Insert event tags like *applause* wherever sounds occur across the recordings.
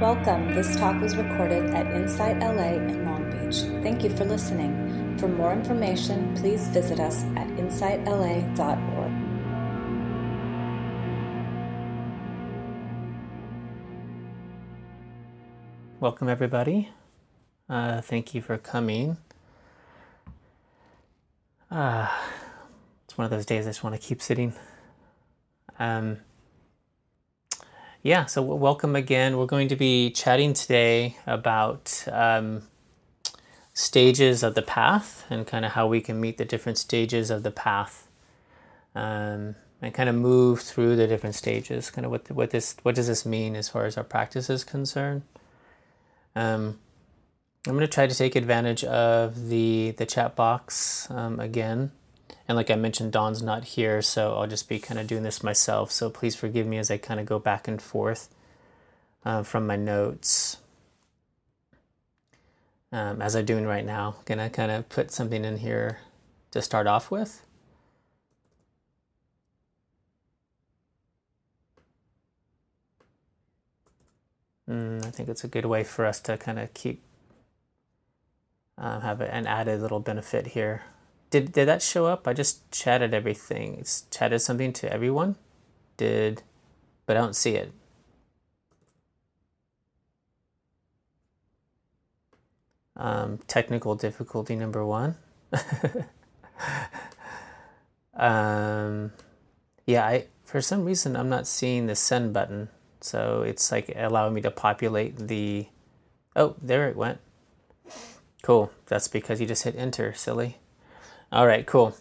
Welcome. This talk was recorded at Insight LA in Long Beach. Thank you for listening. For more information, please visit us at insightla.org. Welcome, everybody. Uh, thank you for coming. Uh, it's one of those days I just want to keep sitting. Um, yeah, so welcome again. We're going to be chatting today about um, stages of the path and kind of how we can meet the different stages of the path, um, and kind of move through the different stages. Kind of what what this what does this mean as far as our practice is concerned. Um, I'm going to try to take advantage of the the chat box um, again. And like I mentioned, Dawn's not here, so I'll just be kind of doing this myself. So please forgive me as I kind of go back and forth uh, from my notes. Um, as I'm doing right now, gonna kind of put something in here to start off with. Mm, I think it's a good way for us to kind of keep uh, have an added little benefit here. Did did that show up? I just chatted everything. It's chatted something to everyone. Did, but I don't see it. Um, technical difficulty number one. *laughs* um, yeah, I for some reason I'm not seeing the send button, so it's like allowing me to populate the. Oh, there it went. Cool. That's because you just hit enter, silly. All right, cool.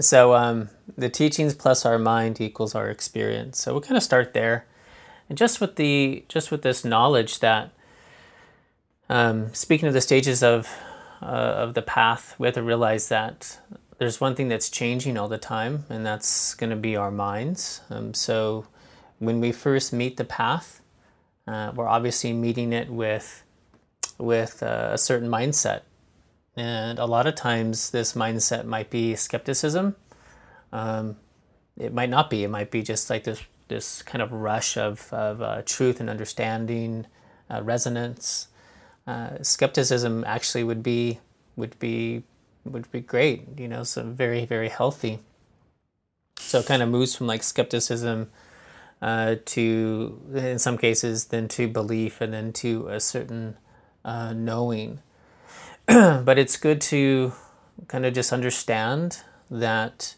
So um, the teachings plus our mind equals our experience. So we'll kind of start there, and just with the just with this knowledge that um, speaking of the stages of uh, of the path, we have to realize that there's one thing that's changing all the time, and that's going to be our minds. Um, so when we first meet the path, uh, we're obviously meeting it with with a certain mindset and a lot of times, this mindset might be skepticism. Um, it might not be. It might be just like this this kind of rush of of uh, truth and understanding, uh, resonance. Uh, skepticism actually would be would be would be great. You know, so very very healthy. So it kind of moves from like skepticism uh, to, in some cases, then to belief, and then to a certain uh, knowing. *clears throat* but it's good to kind of just understand that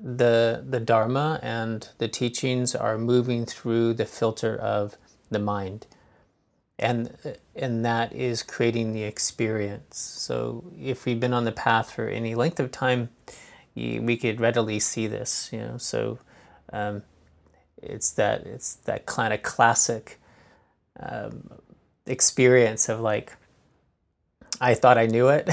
the the dharma and the teachings are moving through the filter of the mind. And and that is creating the experience. So if we've been on the path for any length of time we could readily see this you know. So um, it's that it's that kind of classic um, experience of like I thought I knew it.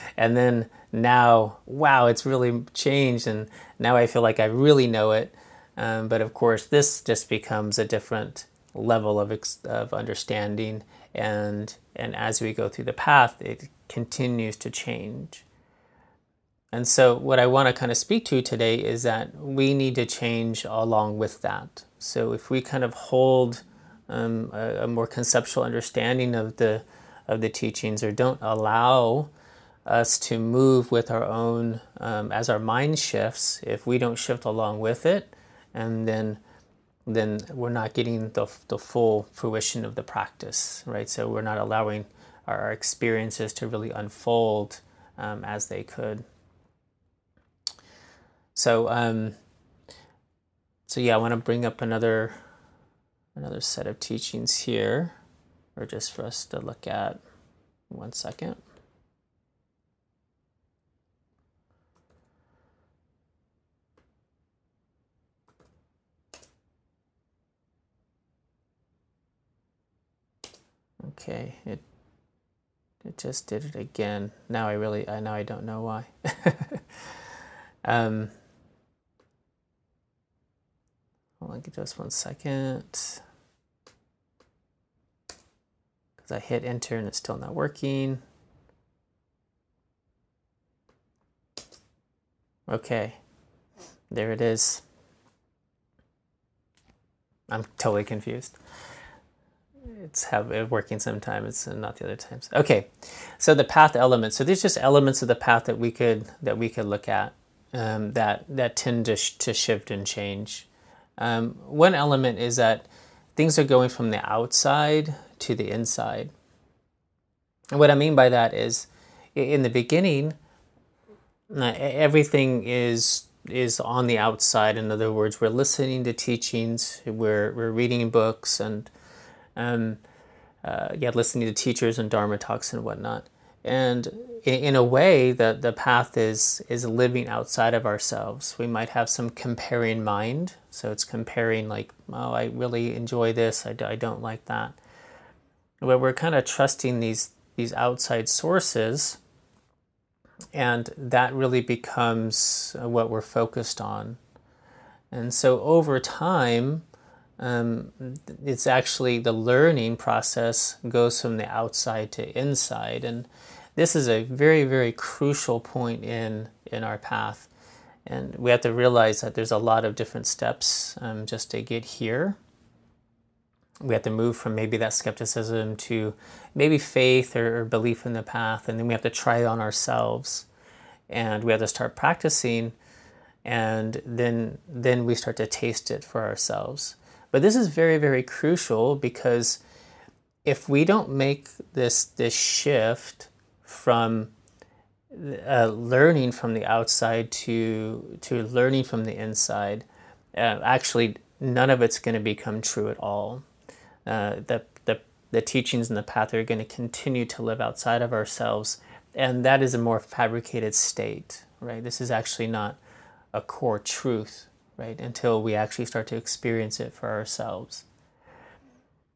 *laughs* and then now, wow, it's really changed. And now I feel like I really know it. Um, but of course, this just becomes a different level of, ex- of understanding. And, and as we go through the path, it continues to change. And so, what I want to kind of speak to today is that we need to change along with that. So, if we kind of hold um, a, a more conceptual understanding of the of the teachings or don't allow us to move with our own um, as our mind shifts if we don't shift along with it and then then we're not getting the, the full fruition of the practice right? So we're not allowing our experiences to really unfold um, as they could. So um, so yeah i want to bring up another another set of teachings here or just for us to look at. One second. Okay, it it just did it again. Now I really I now I don't know why. *laughs* um hold on just one second. because I hit enter and it's still not working. Okay, there it is. I'm totally confused. it's have it working sometimes and not the other times. Okay, so the path elements. So these just elements of the path that we could that we could look at um, that that tend to sh- to shift and change. Um, one element is that things are going from the outside to the inside. And what I mean by that is, in the beginning, everything is is on the outside. In other words, we're listening to teachings, we're we're reading books, and um, uh, yeah, listening to teachers and dharma talks and whatnot. And in, in a way, the the path is is living outside of ourselves. We might have some comparing mind, so it's comparing like, oh, I really enjoy this, I, I don't like that. But we're kind of trusting these these outside sources and that really becomes uh, what we're focused on. And so over time, um, it's actually the learning process goes from the outside to inside. And this is a very, very crucial point in, in our path. And we have to realize that there's a lot of different steps um, just to get here. We have to move from maybe that skepticism to maybe faith or, or belief in the path, and then we have to try it on ourselves, and we have to start practicing, and then then we start to taste it for ourselves. But this is very very crucial because if we don't make this this shift from uh, learning from the outside to to learning from the inside, uh, actually none of it's going to become true at all. Uh, the the teachings and the path are going to continue to live outside of ourselves. And that is a more fabricated state, right? This is actually not a core truth, right? Until we actually start to experience it for ourselves.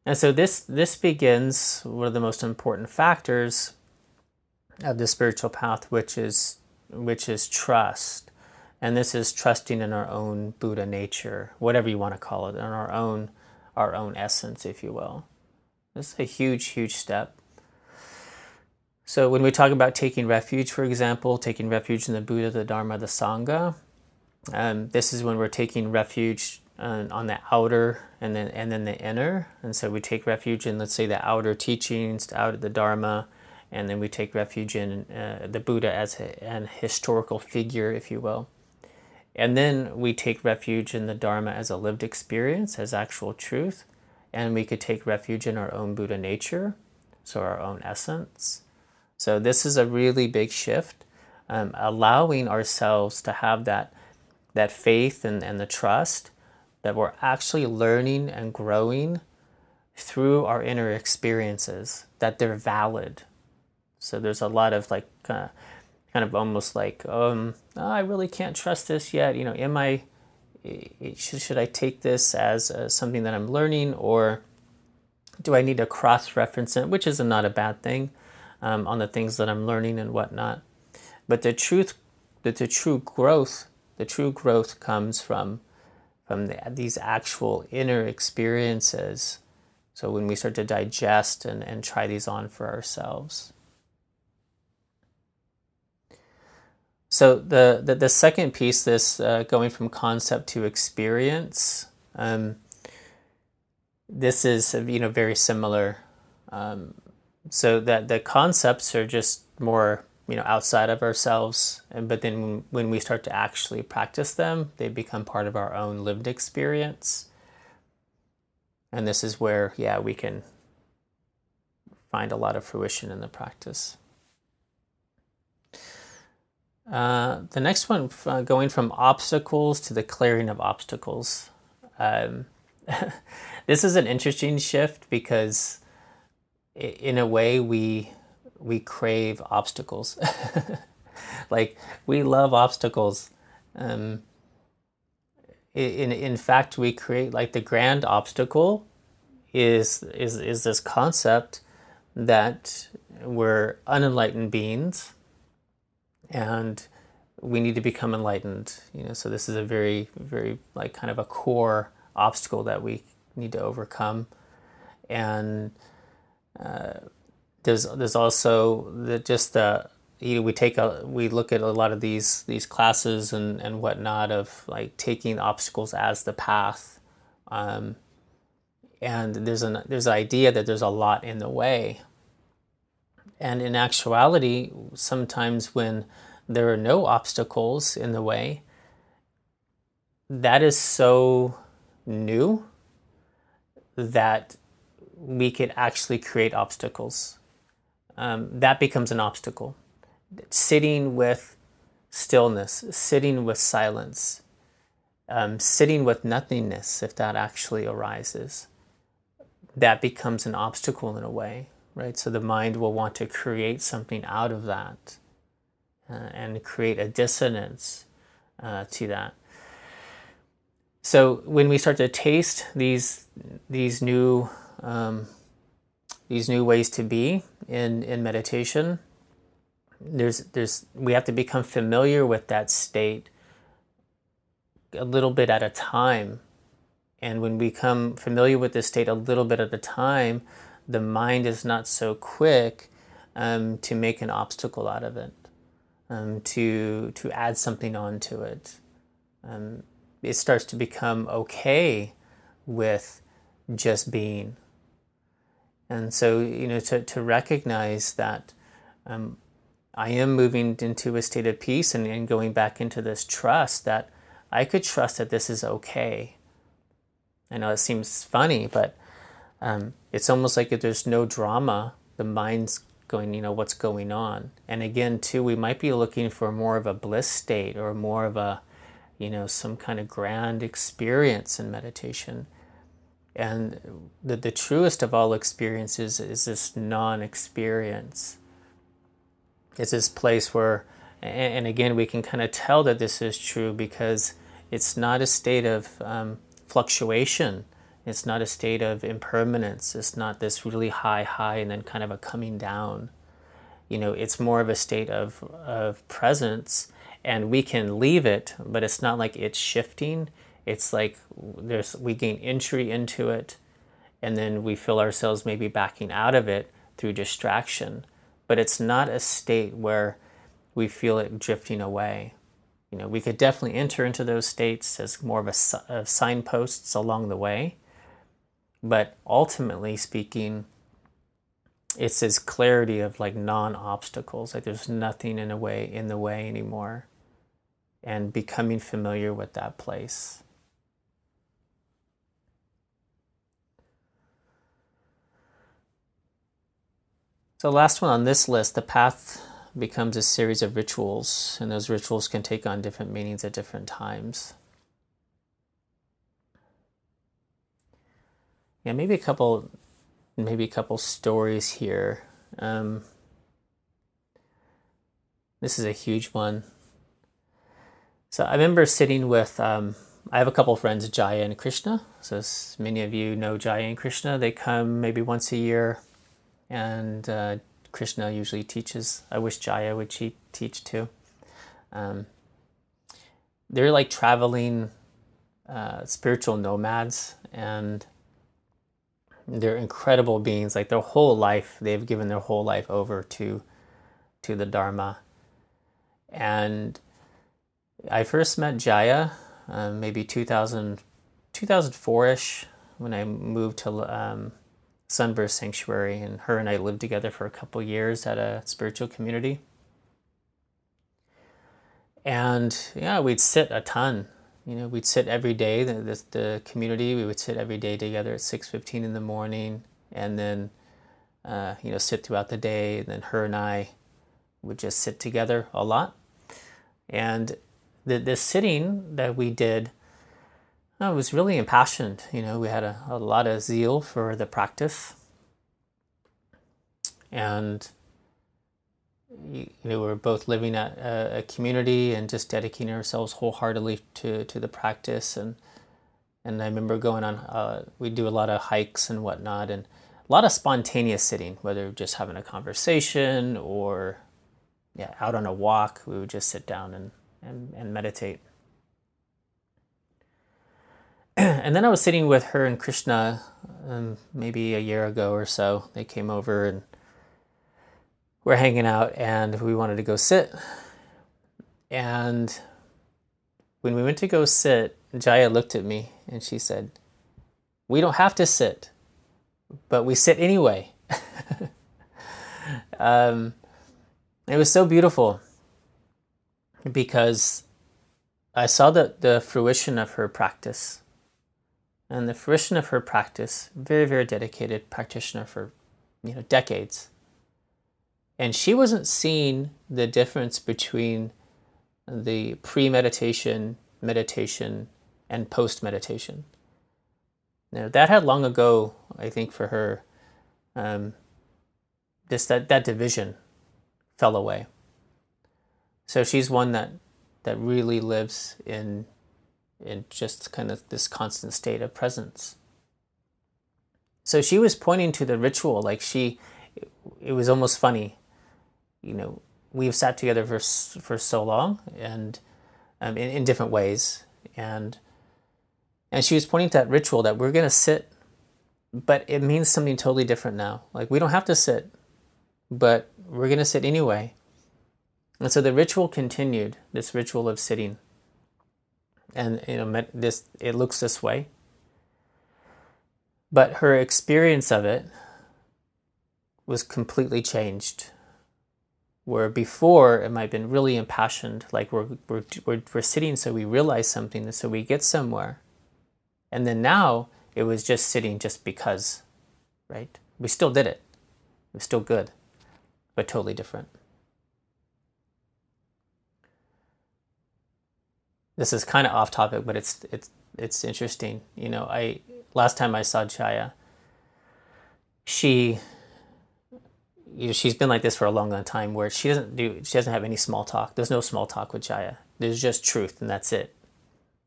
And so this this begins one of the most important factors of the spiritual path, which is which is trust. And this is trusting in our own Buddha nature, whatever you want to call it, in our own our own essence, if you will. This is a huge, huge step. So when we talk about taking refuge, for example, taking refuge in the Buddha, the Dharma, the Sangha, um, this is when we're taking refuge on, on the outer and then and then the inner. And so we take refuge in, let's say, the outer teachings, out of the Dharma, and then we take refuge in uh, the Buddha as a, an historical figure, if you will. And then we take refuge in the Dharma as a lived experience, as actual truth and we could take refuge in our own Buddha nature, so our own essence. So, this is a really big shift, um, allowing ourselves to have that, that faith and, and the trust that we're actually learning and growing through our inner experiences, that they're valid. So, there's a lot of like, uh, kind of almost like, um, oh, I really can't trust this yet. You know, am I should, should I take this as uh, something that I'm learning or do I need to cross reference it, which is not a bad thing um, on the things that I'm learning and whatnot. But the truth, the, true growth, the true growth comes from from the, these actual inner experiences. So when we start to digest and, and try these on for ourselves. So the, the, the second piece, this uh, going from concept to experience, um, this is you know very similar. Um, so that the concepts are just more you know outside of ourselves, and but then when we start to actually practice them, they become part of our own lived experience. And this is where yeah we can find a lot of fruition in the practice. Uh, the next one, uh, going from obstacles to the clearing of obstacles. Um, *laughs* this is an interesting shift because, in a way, we we crave obstacles. *laughs* like we love obstacles. Um, in in fact, we create like the grand obstacle is is is this concept that we're unenlightened beings and we need to become enlightened you know so this is a very very like kind of a core obstacle that we need to overcome and uh, there's there's also the, just the you know, we take a we look at a lot of these these classes and and whatnot of like taking obstacles as the path um, and there's an there's an idea that there's a lot in the way. And in actuality, sometimes when there are no obstacles in the way, that is so new that we could actually create obstacles. Um, that becomes an obstacle. Sitting with stillness, sitting with silence, um, sitting with nothingness, if that actually arises, that becomes an obstacle in a way, right? So the mind will want to create something out of that uh, and create a dissonance uh, to that. So when we start to taste these these new um, these new ways to be in in meditation, there's there's we have to become familiar with that state a little bit at a time and when we become familiar with this state a little bit at a time, the mind is not so quick um, to make an obstacle out of it, um, to to add something onto it. Um, it starts to become okay with just being. And so, you know, to, to recognize that um, I am moving into a state of peace and, and going back into this trust that I could trust that this is okay I know it seems funny, but um, it's almost like if there's no drama, the mind's going, you know, what's going on. And again, too, we might be looking for more of a bliss state or more of a, you know, some kind of grand experience in meditation. And the, the truest of all experiences is this non experience. It's this place where, and, again, we can kind of tell that this is true because it's not a state of um, fluctuation. It's not a state of impermanence. It's not this really high, high, and then kind of a coming down. You know, it's more of a state of, of presence, and we can leave it, but it's not like it's shifting. It's like there's we gain entry into it, and then we feel ourselves maybe backing out of it through distraction. But it's not a state where we feel it drifting away you know, we could definitely enter into those states as more of a, of signposts along the way. But ultimately speaking, it's this clarity of like non-obstacles, like there's nothing in a way in the way anymore, and becoming familiar with that place. So, last one on this list, the path becomes a series of rituals, and those rituals can take on different meanings at different times. Yeah, maybe a couple, maybe a couple stories here. Um, this is a huge one. So I remember sitting with. Um, I have a couple friends, Jaya and Krishna. So as many of you know Jaya and Krishna. They come maybe once a year, and uh, Krishna usually teaches. I wish Jaya would teach too. Um, they're like traveling uh, spiritual nomads, and they're incredible beings. Like their whole life, they've given their whole life over to to the Dharma. And I first met Jaya um, maybe 2000, 2004-ish when I moved to um, Sunburst Sanctuary, and her and I lived together for a couple years at a spiritual community. And yeah, we'd sit a ton. You know, we'd sit every day. The, the, the community we would sit every day together at six fifteen in the morning, and then uh, you know sit throughout the day. And then her and I would just sit together a lot. And the the sitting that we did I was really impassioned. You know, we had a, a lot of zeal for the practice. And you know, we were both living at a, a, community and just dedicating ourselves wholeheartedly to, to the practice. And and I remember going on, uh, we do a lot of hikes and whatnot, and a lot of spontaneous sitting, whether just having a conversation or yeah, out on a walk. We would just sit down and, and, and meditate. *clears throat* and then I was sitting with her and Krishna um, maybe a year ago or so. They came over and we're hanging out, and we wanted to go sit. And when we went to go sit, Jaya looked at me and she said, we don't have to sit, but we sit anyway. *laughs* um, it was so beautiful because I saw the, the fruition of her practice. And the fruition of her practice, very, very dedicated practitioner for you know decades. And she wasn't seeing the difference between the pre-meditation, meditation, and post-meditation. Now that had long ago, I think, for her, um, this that that division fell away. So she's one that that really lives in in just kind of this constant state of presence. So she was pointing to the ritual like she it was almost funny. You know, we've sat together for for so long and um, in, in different ways and and she was pointing to that ritual that we're going to sit but it means something totally different now. Like we don't have to sit, but we're going to sit anyway. And so the ritual continued, this ritual of sitting. And you know, this it looks this way. But her experience of it was completely changed. Where before it might have been really impassioned, like we're, we're, we're, we're sitting so we realize something, so we get somewhere. And then now it was just sitting just because, right? We still did it. It was still good, but totally different. this is kind of off topic, but it's it's it's interesting. You know, I last time I saw Jaya, she you know, she's been like this for a long, long time where she doesn't do she doesn't have any small talk. There's no small talk with Jaya. There's just truth and that's it.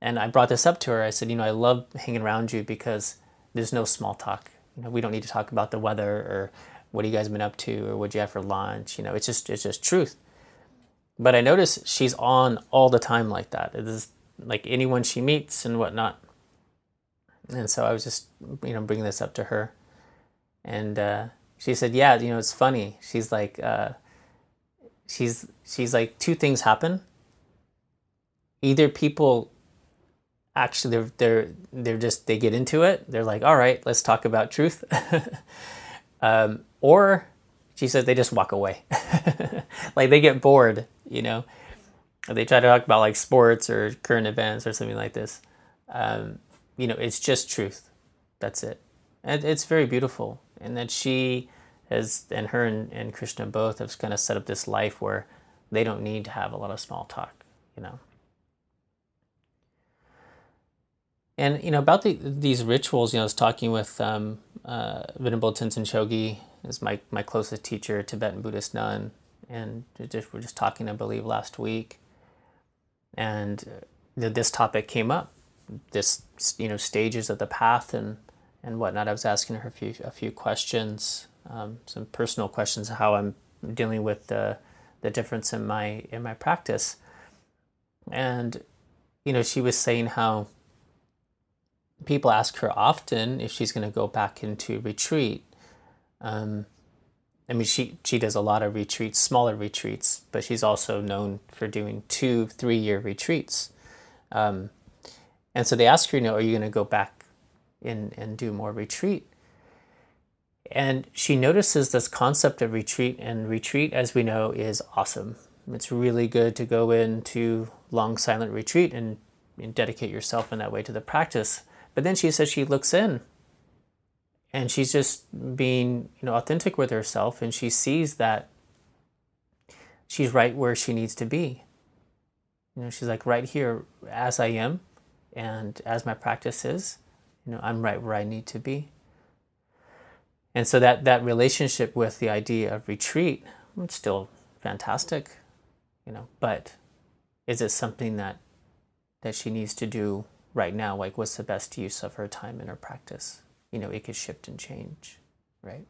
And I brought this up to her. I said, you know, I love hanging around you because there's no small talk. You know, we don't need to talk about the weather or what you guys been up to or what you have for lunch. You know, it's just it's just truth. But I notice she's on all the time like that. It is like anyone she meets and whatnot. And so I was just, you know, bringing this up to her. And uh, she said, yeah, you know, it's funny. She's like, uh, she's, she's like, two things happen. Either people actually they're they're they're just they get into it. They're like all right let's talk about truth. *laughs* Um, or she said they just walk away. *laughs* Like they get bored you know? They try to talk about like sports or current events or something like this. Um, you know it's just truth. That's it. And it's very beautiful and that she has and her and, and krishna both have kind of set up this life where they don't need to have a lot of small talk you know? And you know about the, these rituals you know i was talking with um, uh, venerable tenzin chogkyi is my, my closest teacher tibetan buddhist nun and just, we're just talking i believe last week. And uh, this topic came up this you know stages of the path and and whatnot. I was asking her a few a few questions um, some personal questions how i'm dealing with the the difference in my in my practice. And you know she was saying how people ask her often if she's going to go back into retreat. Um, I mean, she she does a lot of retreats, smaller retreats, but she's also known for doing two, three year retreats. Um, and so they ask her, you know, are you going to go back in and do more retreat? And she notices this concept of retreat, and retreat, as we know, is awesome. It's really good to go into long silent retreat and, and dedicate yourself in that way to the practice. But then she says she looks in and she's just being you know authentic with herself and she sees that she's right where she needs to be you know she's like right here as i am and as my practice is you know i'm right where i need to be and so that that relationship with the idea of retreat it's still fantastic you know but is it something that that she needs to do right now like what's the best use of her time in her practice you know, it could shift and change, right?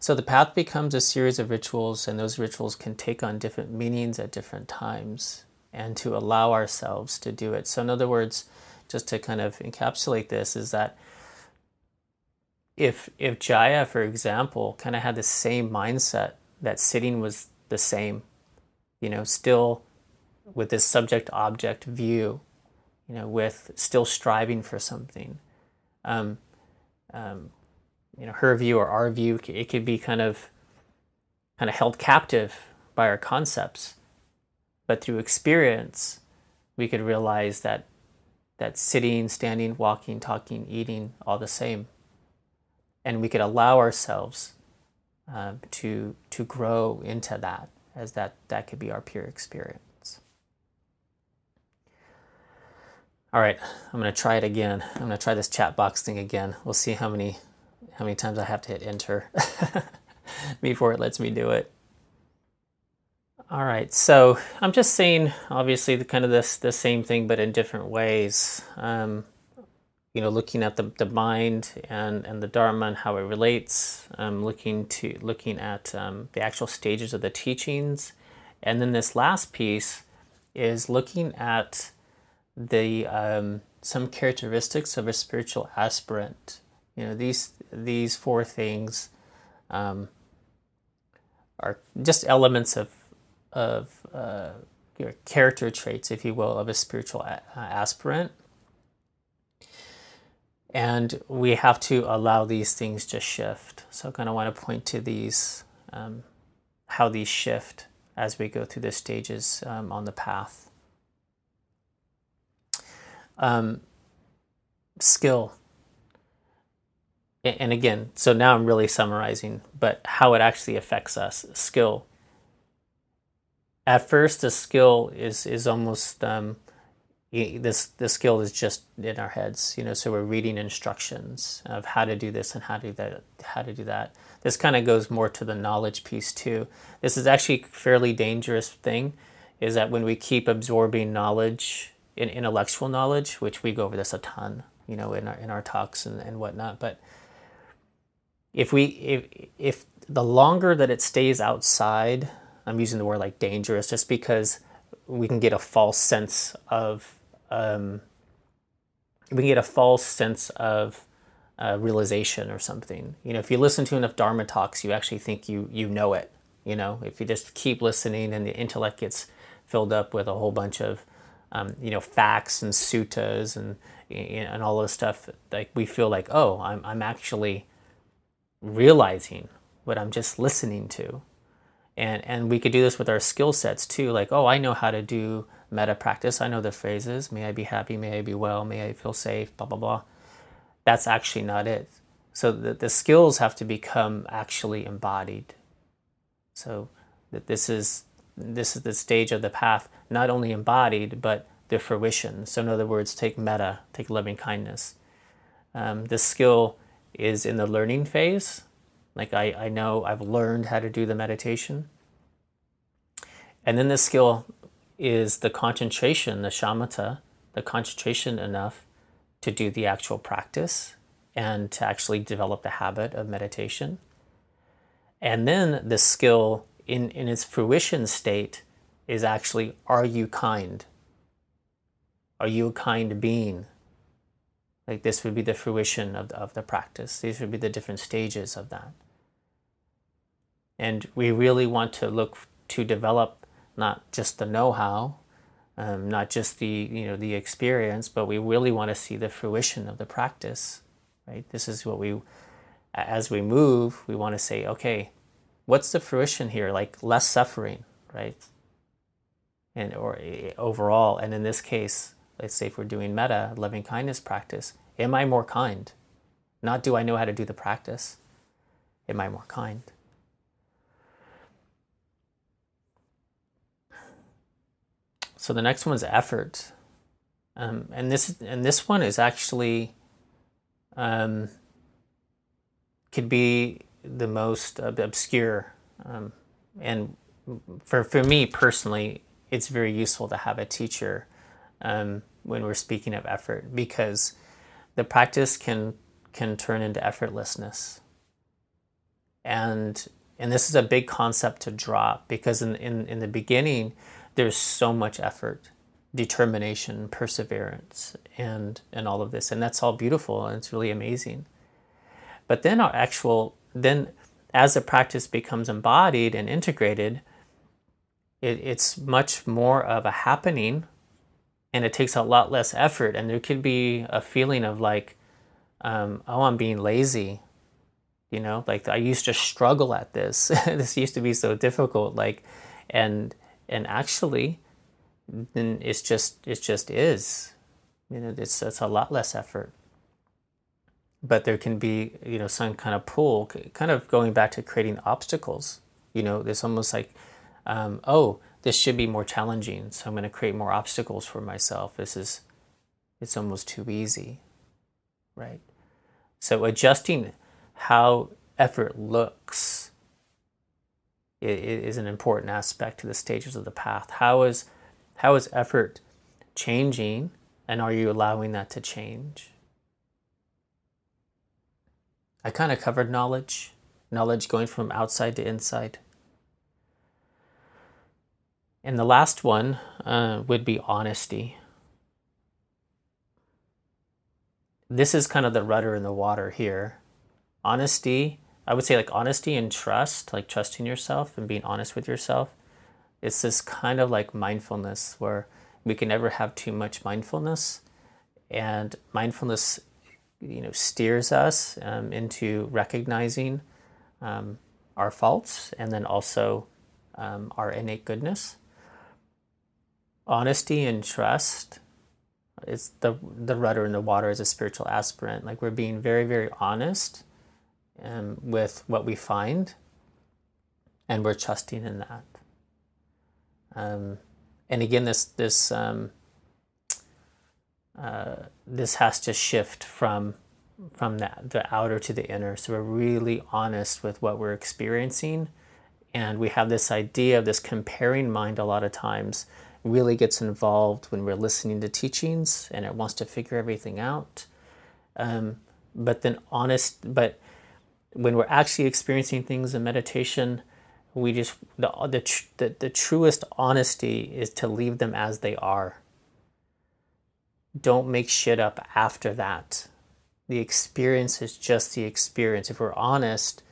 So the path becomes a series of rituals, and those rituals can take on different meanings at different times, and to allow ourselves to do it. So, in other words, just to kind of encapsulate this, is that if if Jaya, for example, kind of had the same mindset that sitting was the same, you know, still with this subject object view, you know, with still striving for something. Um, um, you know, her view or our view, it could be kind of kind of held captive by our concepts. But through experience, we could realize that that sitting, standing, walking, talking, eating, all the same. And we could allow ourselves uh, to to grow into that, as that that could be our pure experience. All right, I'm going to try it again. I'm going to try this chat box thing again. We'll see how many how many times I have to hit enter *laughs* before it lets me do it. All right, so I'm just saying, obviously, the kind of this the same thing, but in different ways. Um, you know, looking at the, the mind and, and the Dharma and how it relates. Um, looking to looking at um, the actual stages of the teachings, and then this last piece is looking at the um, some characteristics of a spiritual aspirant. You know, these these four things um, are just elements of of uh, your character traits, if you will, of a spiritual a- aspirant. And we have to allow these things to shift. So, I kind of want to point to these, um, how these shift as we go through the stages um, on the path. Um, skill. And again, so now I'm really summarizing, but how it actually affects us. Skill at first the skill is is almost um, this the skill is just in our heads you know so we're reading instructions of how to do this and how to do that how to do that. This kind of goes more to the knowledge piece too. This is actually a fairly dangerous thing is that when we keep absorbing knowledge in intellectual knowledge which we go over this a ton you know in our in our talks and, and whatnot but if we if if the longer that it stays outside I'm using the word like dangerous just because we can get a false sense of um, we can get a false sense of uh, realization or something. You know, if you listen to enough Dharma talks, you actually think you you know it. You know, if you just keep listening and the intellect gets filled up with a whole bunch of um, you know facts and suttas and and all this stuff, like we feel like oh, I'm I'm actually realizing what I'm just listening to and and we could do this with our skill sets too like oh i know how to do metta practice. I know the phrases. May i be happy? May i be well? May i feel safe? Blah blah blah. That's actually not it. So the, the skills have to become actually embodied. So that this is this is the stage of the path not only embodied but the fruition. So in other words take metta take loving kindness. Um, this skill is in the learning phase like I, I know I've learned how to do the meditation. And then the skill is the concentration, the shamatha, the concentration enough to do the actual practice and to actually develop the habit of meditation. And then the skill in, in its fruition state is actually are you kind? Are you a kind being? Like this would be the fruition of the, of the practice. These would be the different stages of that. And we really want to look to develop not just the know-how, um, not just the you know the experience, but we really want to see the fruition of the practice. Right. This is what we, as we move, we want to say, okay, what's the fruition here? Like less suffering, right? And or eh, overall, and in this case, let's say if we're doing metta loving kindness practice, am I more kind? Not do I know how to do the practice? Am I more kind? So the next one is effort, um, and this and this one is actually um, could be the most obscure, um, and for for me personally, it's very useful to have a teacher um, when we're speaking of effort because the practice can can turn into effortlessness, and and this is a big concept to drop because in in, in the beginning there's so much effort determination perseverance and and all of this and that's all beautiful and it's really amazing but then our actual then as the practice becomes embodied and integrated it, it's much more of a happening and it takes a lot less effort. And there could be a feeling of like, um, oh, I'm being lazy. You know, like I used to struggle at this. *laughs* this used to be so difficult. Like, and and actually, then it's just it just is. You know, it's it's a lot less effort. But there can be you know some kind of pull, kind of going back to creating obstacles. You know, it's almost like, um, oh, this should be more challenging, so I'm going to create more obstacles for myself. This is, it's almost too easy, right? So adjusting how effort looks is an important aspect to the stages of the path. How is how is effort changing, and are you allowing that to change? I kind of covered knowledge, knowledge going from outside to inside. And the last one uh, would be honesty. This is kind of the rudder in the water here. Honesty, I would say like honesty and trust, like trusting yourself and being honest with yourself. It's this kind of like mindfulness where we can never have too much mindfulness. And mindfulness, you know, steers us um, into recognizing um, our faults and then also um, our innate goodness honesty and trust is the the rudder in the water as a spiritual aspirant. Like we're being very, very honest um, with what we find, and we're trusting in that. Um, and again, this this um, uh, this has to shift from from the, the outer to the inner. So we're really honest with what we're experiencing, and we have this idea of this comparing mind a lot of times really gets involved when we're listening to teachings and it wants to figure everything out. Um, but then, honest, but when we're actually experiencing things in meditation, we just the, the the the truest honesty is to leave them as they are. Don't make shit up after that. The experience is just the experience. If we're honest,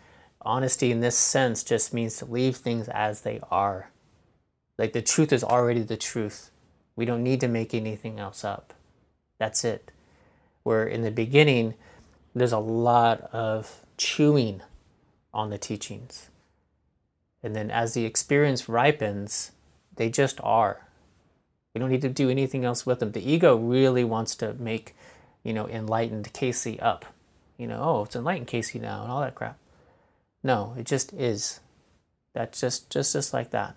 honesty in this sense just means to leave things as they are. Like the truth is already the truth. We don't need to make anything else up. That's it. Where in the beginning, there's a lot of chewing on the teachings. And then as the experience ripens, they just are. We don't need to do anything else with them. The ego really wants to make, you know, enlightened Casey up. You know, oh, it's enlightened Casey now and all that crap. No, it just is. That's just just just like that.